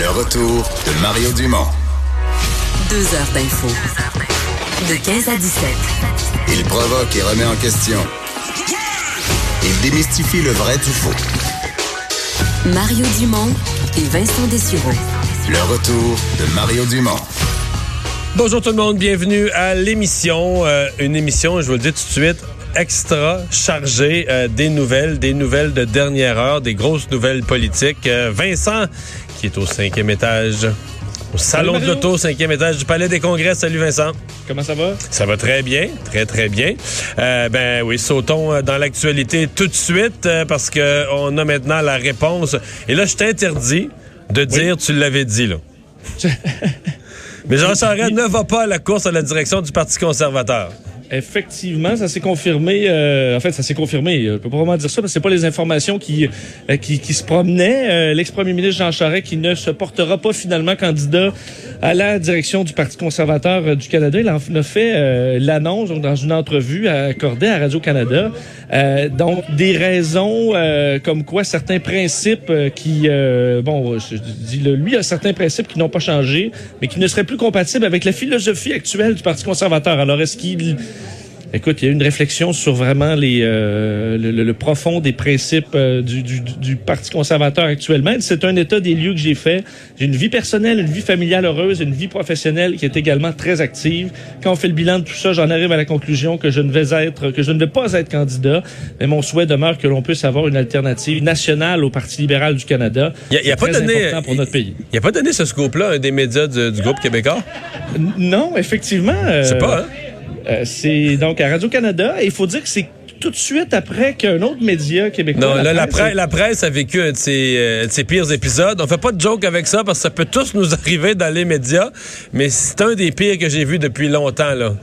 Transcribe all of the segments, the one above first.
Le retour de Mario Dumont. Deux heures d'info. De 15 à 17. Il provoque et remet en question. Il démystifie le vrai du faux. Mario Dumont et Vincent Dessureau. Le retour de Mario Dumont. Bonjour tout le monde, bienvenue à l'émission. Euh, une émission, je vous le dis tout de suite, extra chargée euh, des nouvelles, des nouvelles de dernière heure, des grosses nouvelles politiques. Euh, Vincent, qui est au cinquième étage, au salon de l'auto, cinquième étage du Palais des Congrès. Salut Vincent. Comment ça va? Ça va très bien, très très bien. Euh, ben oui, sautons euh, dans l'actualité tout de suite euh, parce que on a maintenant la réponse. Et là, je t'interdis de dire tu l'avais dit là. Mais Jean Charest ne va pas à la course à la direction du Parti conservateur. Effectivement, ça s'est confirmé. euh, en fait, ça s'est confirmé. Je peux pas vraiment dire ça parce que c'est pas les informations qui euh, qui, qui se promenaient. Euh, L'ex-premier ministre Jean Charest qui ne se portera pas finalement candidat à la direction du Parti conservateur euh, du Canada. Il en a fait euh, l'annonce dans une entrevue accordée à Radio Canada. Euh, donc des raisons euh, comme quoi certains principes euh, qui euh, bon, je dis lui a certains principes qui n'ont pas changé, mais qui ne seraient plus compatibles avec la philosophie actuelle du Parti conservateur. Alors est-ce qu'il Écoute, il y a eu une réflexion sur vraiment les, euh, le, le- le profond des principes euh, du, du, du Parti conservateur actuellement. C'est un état des lieux que j'ai fait. J'ai une vie personnelle, une vie familiale heureuse, une vie professionnelle qui est également très active. Quand on fait le bilan de tout ça, j'en arrive à la conclusion que je ne vais être, que je ne vais pas être candidat. Mais mon souhait demeure que l'on puisse avoir une alternative nationale au Parti libéral du Canada. Il a, il a C'est pas donné. pour notre pays. Il a pas donné ce scoop-là des médias du, du groupe québécois? N- Non, effectivement. euh, Je sais pas. Hein? Euh, c'est donc à Radio-Canada. Il faut dire que c'est tout de suite après qu'un autre média québécois... Non, là, la, presse, presse, la presse a vécu un de ses, euh, de ses pires épisodes. On fait pas de joke avec ça parce que ça peut tous nous arriver dans les médias, mais c'est un des pires que j'ai vu depuis longtemps. là.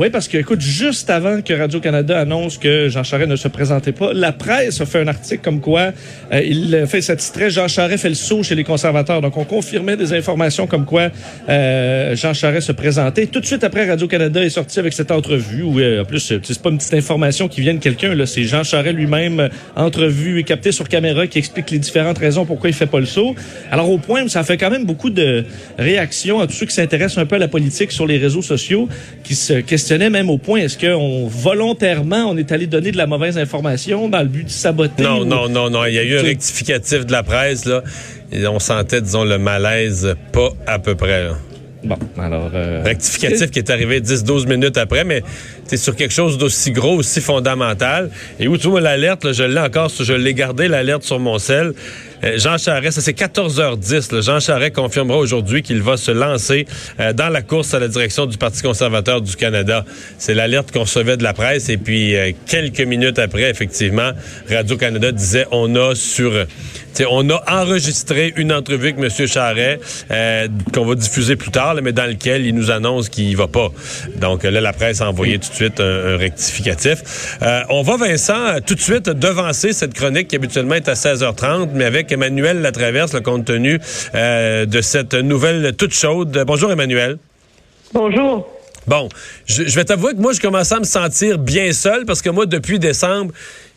Oui, parce que, écoute, juste avant que Radio-Canada annonce que Jean Charest ne se présentait pas, la presse a fait un article comme quoi euh, il fait ça titrait Jean Charest fait le saut chez les conservateurs. Donc, on confirmait des informations comme quoi euh, Jean Charest se présentait. Tout de suite après, Radio-Canada est sorti avec cette entrevue où, euh, en plus, c'est c'est pas une petite information qui vient de quelqu'un, là. C'est Jean Charest lui-même, euh, entrevu et capté sur caméra, qui explique les différentes raisons pourquoi il fait pas le saut. Alors, au point ça fait quand même beaucoup de réactions à tous ceux qui s'intéressent un peu à la politique sur les réseaux sociaux, qui se même au point, est-ce qu'on volontairement, on est allé donner de la mauvaise information dans le but de saboter? Non, ou- non, non, non. Il y a eu un rectificatif de la presse. Là. Et on sentait, disons, le malaise pas à peu près. là. Bon, alors... euh, Rectificatif qui est arrivé 10-12 minutes après, mais c'est sur quelque chose d'aussi gros, aussi fondamental. Et où tu vois l'alerte, je l'ai encore, je l'ai gardé l'alerte sur mon sel. Euh, Jean Charest, ça c'est 14h10. là. Jean Charest confirmera aujourd'hui qu'il va se lancer euh, dans la course à la direction du Parti conservateur du Canada. C'est l'alerte qu'on recevait de la presse. Et puis, euh, quelques minutes après, effectivement, Radio-Canada disait on a sur... On a enregistré une entrevue avec M. Charret euh, qu'on va diffuser plus tard, là, mais dans lequel il nous annonce qu'il va pas. Donc là, la presse a envoyé tout de suite un, rectificatif. Euh, on va, Vincent, tout de suite devancer cette chronique qui habituellement est à 16h30, mais avec Emmanuel Latraverse, le compte tenu euh, de cette nouvelle toute chaude. Bonjour Emmanuel. Bonjour. Bon, je, je vais t'avouer que moi, je commençais à me sentir bien seul parce que moi, depuis décembre,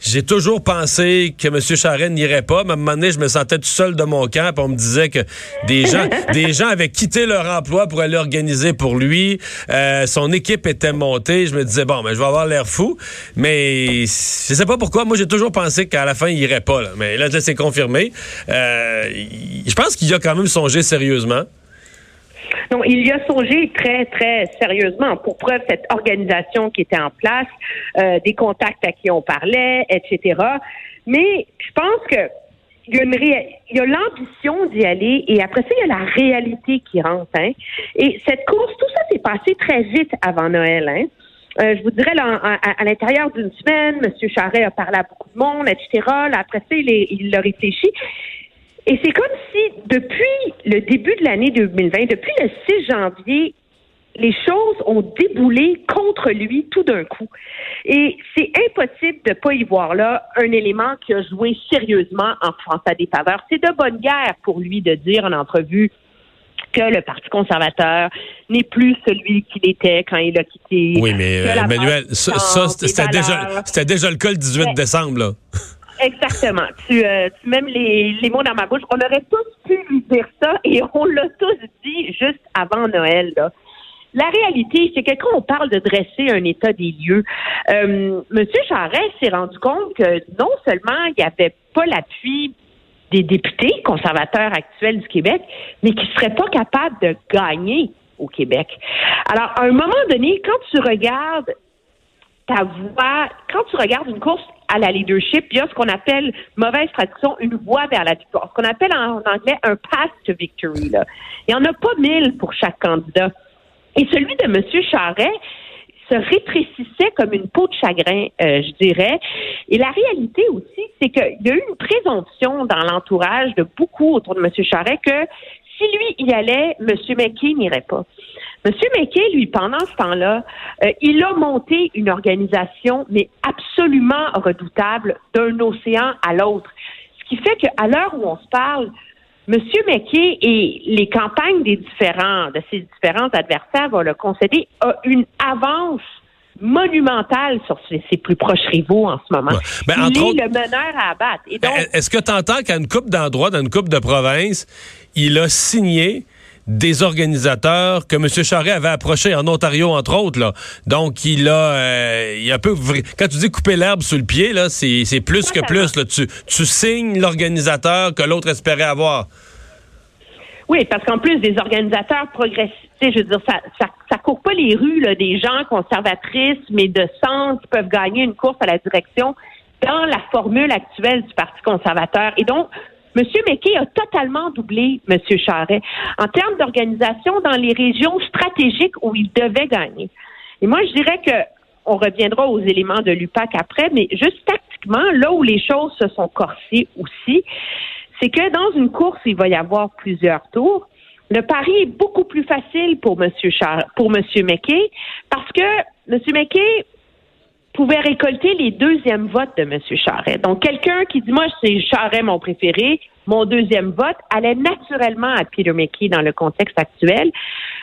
j'ai toujours pensé que M. Charest n'irait pas. Mais à un moment donné, je me sentais tout seul de mon camp. puis on me disait que des gens, des gens avaient quitté leur emploi pour aller organiser pour lui. Euh, son équipe était montée. Je me disais, bon, ben, je vais avoir l'air fou. Mais je sais pas pourquoi. Moi, j'ai toujours pensé qu'à la fin, il irait pas. Là. Mais là, c'est confirmé. Euh, je pense qu'il a quand même songé sérieusement. Non, il y a songé très, très sérieusement. Pour preuve, cette organisation qui était en place, euh, des contacts à qui on parlait, etc. Mais je pense que il y a, une ré- il y a l'ambition d'y aller et après ça, il y a la réalité qui rentre. Hein. Et cette course, tout ça s'est passé très vite avant Noël. Hein. Euh, je vous dirais, là, à, à l'intérieur d'une semaine, M. Charret a parlé à beaucoup de monde, etc. Là, après ça, il, est- il l'a réfléchi. Et c'est comme si, depuis le début de l'année 2020, depuis le 6 janvier, les choses ont déboulé contre lui tout d'un coup. Et c'est impossible de pas y voir là un élément qui a joué sérieusement en France à des faveurs. C'est de bonne guerre pour lui de dire en entrevue que le Parti conservateur n'est plus celui qu'il était quand il a quitté. Oui, mais euh, Emmanuel, ça, ça, c'était déjà, le cas le 18 Ouais. décembre. Là. Exactement. Tu, euh, tu mets les, les mots dans ma bouche. On aurait tous pu lui dire ça et on l'a tous dit juste avant Noël. Là. La réalité, c'est que quand on parle de dresser un état des lieux, euh, M. Charest s'est rendu compte que non seulement il n'y avait pas l'appui des députés conservateurs actuels du Québec, mais qu'ils ne seraient pas capables de gagner au Québec. Alors, à un moment donné, quand tu regardes ta voix, quand tu regardes une course à la leadership, il y a ce qu'on appelle, mauvaise traduction, une voie vers la victoire. Ce qu'on appelle en anglais un path to victory. Là. Il n'y en a pas mille pour chaque candidat. Et celui de M. Charret se rétrécissait comme une peau de chagrin, euh, je dirais. Et la réalité aussi, c'est qu'il y a eu une présomption dans l'entourage de beaucoup autour de M. Charret que si lui y allait, M. McKay n'irait pas. M. McKay, lui, pendant ce temps-là, euh, il a monté une organisation, mais absolument redoutable, d'un océan à l'autre. Ce qui fait qu'à l'heure où on se parle, M. McKay et les campagnes des différents, de ses différents adversaires vont le concéder, a une avance monumentale sur ses, plus proches rivaux en ce moment. Ben, il est le meneur à abattre. Ben, est-ce que tu entends qu'à une coupe d'endroits, dans une coupe de province, il a signé des organisateurs que M. Charret avait approchés en Ontario, entre autres. Là. Donc, il a, euh, a un peu... Quand tu dis couper l'herbe sous le pied, c'est, plus que plus. Tu, tu signes l'organisateur que l'autre espérait avoir. Oui, parce qu'en plus des organisateurs progressistes, je veux dire, ça, ça, ça court pas les rues là, des gens conservatrices, mais de centre qui peuvent gagner une course à la direction dans la formule actuelle du Parti conservateur. Et donc, M. McKay a totalement doublé M. Charret en termes d'organisation dans les régions stratégiques où il devait gagner. Et moi, je dirais que on reviendra aux éléments de l'UPAC après, mais juste tactiquement, là où les choses se sont corsées aussi, c'est que dans une course, il va y avoir plusieurs tours. Le pari est beaucoup plus facile pour M. Char pour M. McKay parce que M. McKay pouvait récolter les deuxièmes votes de M. Charret. Donc, quelqu'un qui dit, moi, c'est Charret mon préféré, mon deuxième vote, allait naturellement à Peter McKay dans le contexte actuel,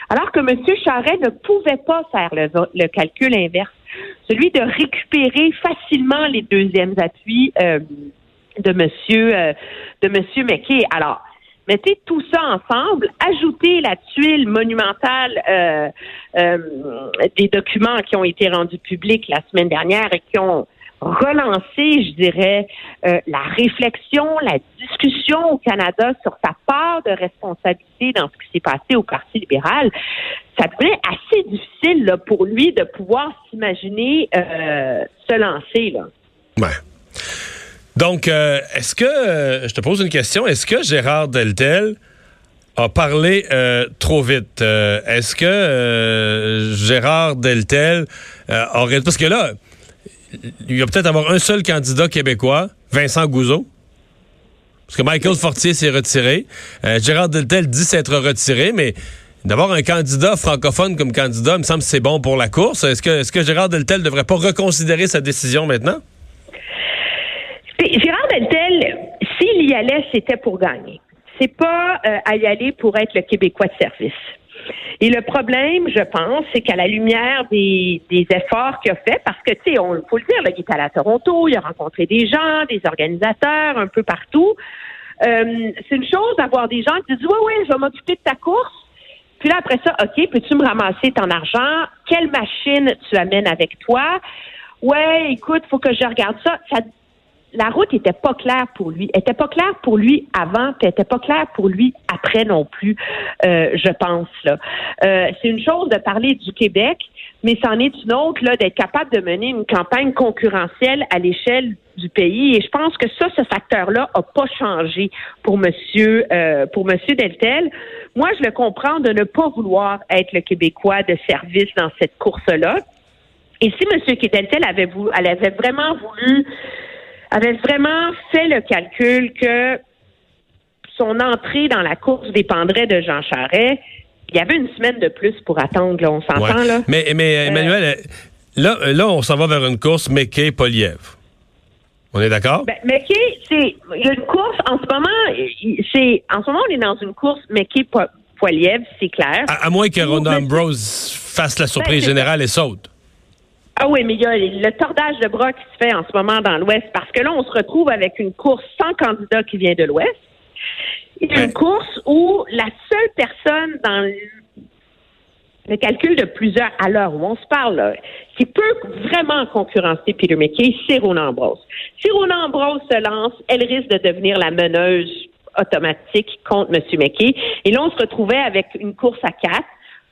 alors que M. Charret ne pouvait pas faire le, calcul inverse, celui de récupérer facilement les deuxièmes appuis euh, de M. Euh, de Monsieur. Alors, Mettez tout ça ensemble, ajoutez la tuile monumentale euh, euh, des documents qui ont été rendus publics la semaine dernière et qui ont relancé, je dirais, euh, la réflexion, la discussion au Canada sur sa part de responsabilité dans ce qui s'est passé au Parti libéral, ça devenait assez difficile là, pour lui de pouvoir s'imaginer se lancer. Là. Ouais. Donc, euh, est-ce que, euh, je te pose une question, est-ce que Gérard Deltel a parlé euh, trop vite? est-ce que Gérard Deltel aurait... Parce que là, il va peut-être avoir un seul candidat québécois, Vincent Gouzeau. Parce que Michael Fortier s'est retiré. Gérard Deltel dit s'être retiré, mais d'avoir un candidat francophone comme candidat, il me semble que c'est bon pour la course. Est-ce que, est-ce que Gérard Deltel ne devrait pas reconsidérer sa décision maintenant? Gérard Deltel, s'il y allait, c'était pour gagner. C'est pas euh, à y aller pour être le Québécois de service. Et le problème, je pense, c'est qu'à la lumière des, efforts qu'il a fait, parce que, tu sais, on faut le dire, il est allé à Toronto, il a rencontré des gens, des organisateurs, un peu partout. Euh, c'est une chose d'avoir des gens qui disent, oui, oui, je vais m'occuper de ta course. Puis là, après ça, OK, peux-tu me ramasser ton argent? Quelle machine tu amènes avec toi? Ouais, écoute, faut que je regarde. Ça la route était pas claire pour lui. Elle était pas claire pour lui avant, puis était pas claire pour lui après non plus, euh, je pense. Là. Euh, c'est une chose de parler du Québec, mais c'en est une autre là d'être capable de mener une campagne concurrentielle à l'échelle du pays. Et je pense que ça, ce facteur-là, a pas changé pour Monsieur euh, pour Monsieur Deltel. Moi, je le comprends de ne pas vouloir être le Québécois de service dans cette course-là. Et si M. Deltel avait avait vraiment voulu avait vraiment fait le calcul que son entrée dans la course dépendrait de Jean Charest. Il y avait une semaine de plus pour attendre, là, on s'entend. Là. Mais, mais euh, Emmanuel, là, là, on s'en va vers une course McKay-Poliev. On est d'accord? Ben, McKay, c'est il y a une course en ce moment. C'est en ce moment, on est dans une course McKay-Poliev, c'est clair. À, moins que Ronda Ambrose fasse la surprise ben, générale et saute. Ah oui, mais il y a le tordage de bras qui se fait en ce moment dans l'Ouest parce que là, on se retrouve avec une course sans candidat qui vient de l'Ouest. Une course où la seule personne dans le calcul de plusieurs à l'heure où on se parle, qui peut vraiment concurrencer Peter McKay, c'est Ronan Ambrose. Si Ronan Ambrose se lance, elle risque de devenir la meneuse automatique contre M. McKay. Et là, on se retrouvait avec une course à quatre.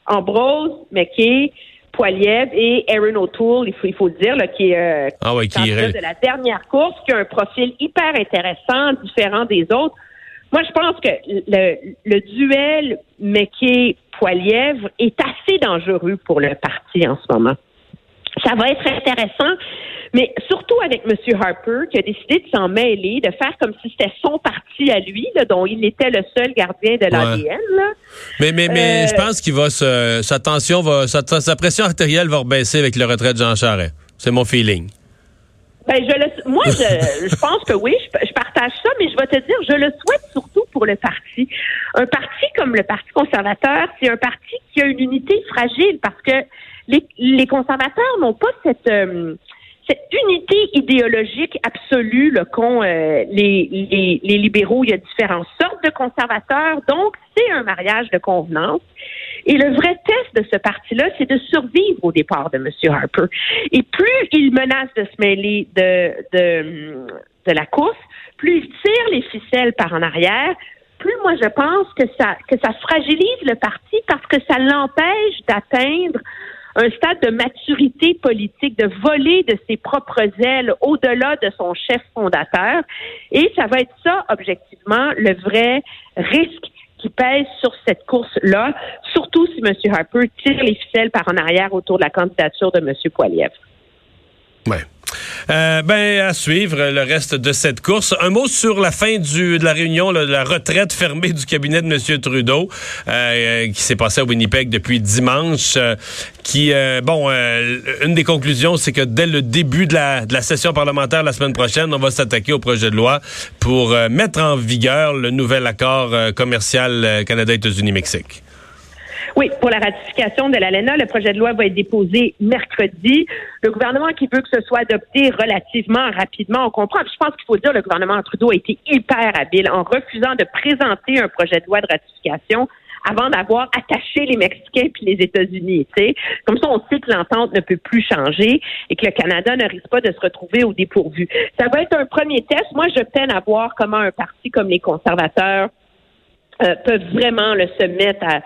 Ambrose, McKay, Poiliev et Aaron O'Toole, il faut, il faut le dire, là, qui est euh, ah ouais, qui irait... de la dernière course, qui a un profil hyper intéressant, différent des autres. Moi, je pense que le, le duel McKay-Poilièvre est assez dangereux pour le parti en ce moment. Ça va être intéressant, mais surtout avec M. Harper, qui a décidé de s'en mêler, de faire comme si c'était son parti à lui, là, dont il était le seul gardien de l'ADN. Mais, mais, mais je pense qu'il va se, sa tension va, sa, sa pression artérielle va rebaisser avec le retrait de Jean Charest. C'est mon feeling. Ben, je le, moi, je, je pense que oui, je, je, partage ça, mais je vais te dire, je le souhaite surtout pour le parti. Un parti comme le Parti conservateur, c'est un parti qui a une unité fragile parce que les, les conservateurs n'ont pas cette, euh, cette unité idéologique absolue qu'ont euh, les, les, les, libéraux. Il y a différentes sortes de conservateurs, donc c'est un mariage de convenance. Et le vrai test de ce parti-là, c'est de survivre au départ de M. Harper. Et plus il menace de se mêler de, de, de la course, plus il tire les ficelles par en arrière, plus moi je pense que ça que ça fragilise le parti parce que ça l'empêche d'atteindre un stade de maturité politique, de voler de ses propres ailes au-delà de son chef fondateur. Et ça va être ça, objectivement, le vrai risque qui pèse sur cette course-là, surtout si M. Harper tire les ficelles par en arrière autour de la candidature de M. Poiliev. Ouais. Euh, ben, à suivre le reste de cette course. Un mot sur la fin du, de la réunion, la retraite fermée du cabinet de M. Trudeau, euh, qui s'est passé à Winnipeg depuis dimanche. Euh, qui, euh, bon, euh, une des conclusions, c'est que dès le début de la, de la session parlementaire la semaine prochaine, on va s'attaquer au projet de loi pour mettre en vigueur le nouvel accord commercial Canada-États-Unis-Mexique. Oui, pour la ratification de l'ALENA, le projet de loi va être déposé mercredi. Le gouvernement qui veut que ce soit adopté relativement rapidement, on comprend. je pense qu'il faut dire le gouvernement Trudeau a été hyper habile en refusant de présenter un projet de loi de ratification avant d'avoir attaché les Mexicains puis les États-Unis. Comme ça, on sait que l'entente ne peut plus changer et que le Canada ne risque pas de se retrouver au dépourvu. Ça va être un premier test. Moi, je peine à voir comment un parti comme les conservateurs euh, peuvent vraiment le, se mettre à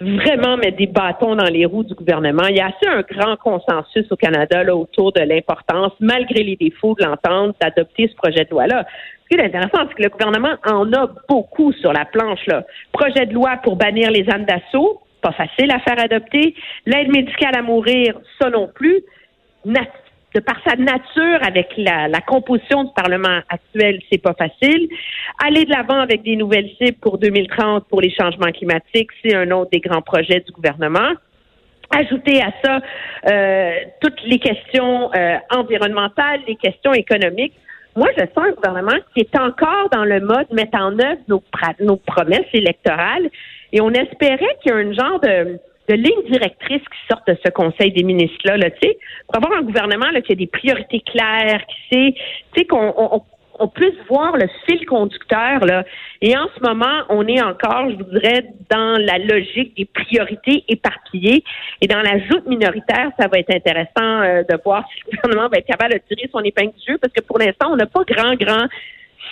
vraiment mettre des bâtons dans les roues du gouvernement. Il y a assez un grand consensus au Canada là, autour de l'importance, malgré les défauts de l'entente, d'adopter ce projet de loi-là. Ce qui est intéressant, c'est que le gouvernement en a beaucoup sur la planche. Là. Projet de loi pour bannir les armes d'assaut, pas facile à faire adopter. L'aide médicale à mourir, ça non plus de par sa nature avec la, la, composition du Parlement actuel, c'est pas facile. Aller de l'avant avec des nouvelles cibles pour 2030 pour les changements climatiques, c'est un autre des grands projets du gouvernement. Ajouter à ça euh, toutes les questions euh, environnementales, les questions économiques. Moi, je sens un gouvernement qui est encore dans le mode mettre en œuvre nos, nos promesses électorales et on espérait qu'il y ait un genre de de lignes directrices qui sortent de ce Conseil des ministres-là, là, tu sais, pour avoir un gouvernement là, qui a des priorités claires, qui sait, tu sais, qu'on on, on puisse voir le fil conducteur. Là. Et en ce moment, on est encore, je vous dirais, dans la logique des priorités éparpillées. Et dans la joute minoritaire, ça va être intéressant euh, de voir si le gouvernement va être capable de tirer son épingle du jeu, parce que pour l'instant, on n'a pas grand, grand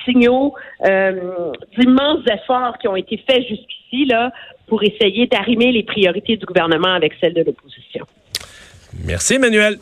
signaux euh, d'immenses efforts qui ont été faits jusqu'ici là pour essayer d'arrimer les priorités du gouvernement avec celles de l'opposition. Merci, Emmanuel.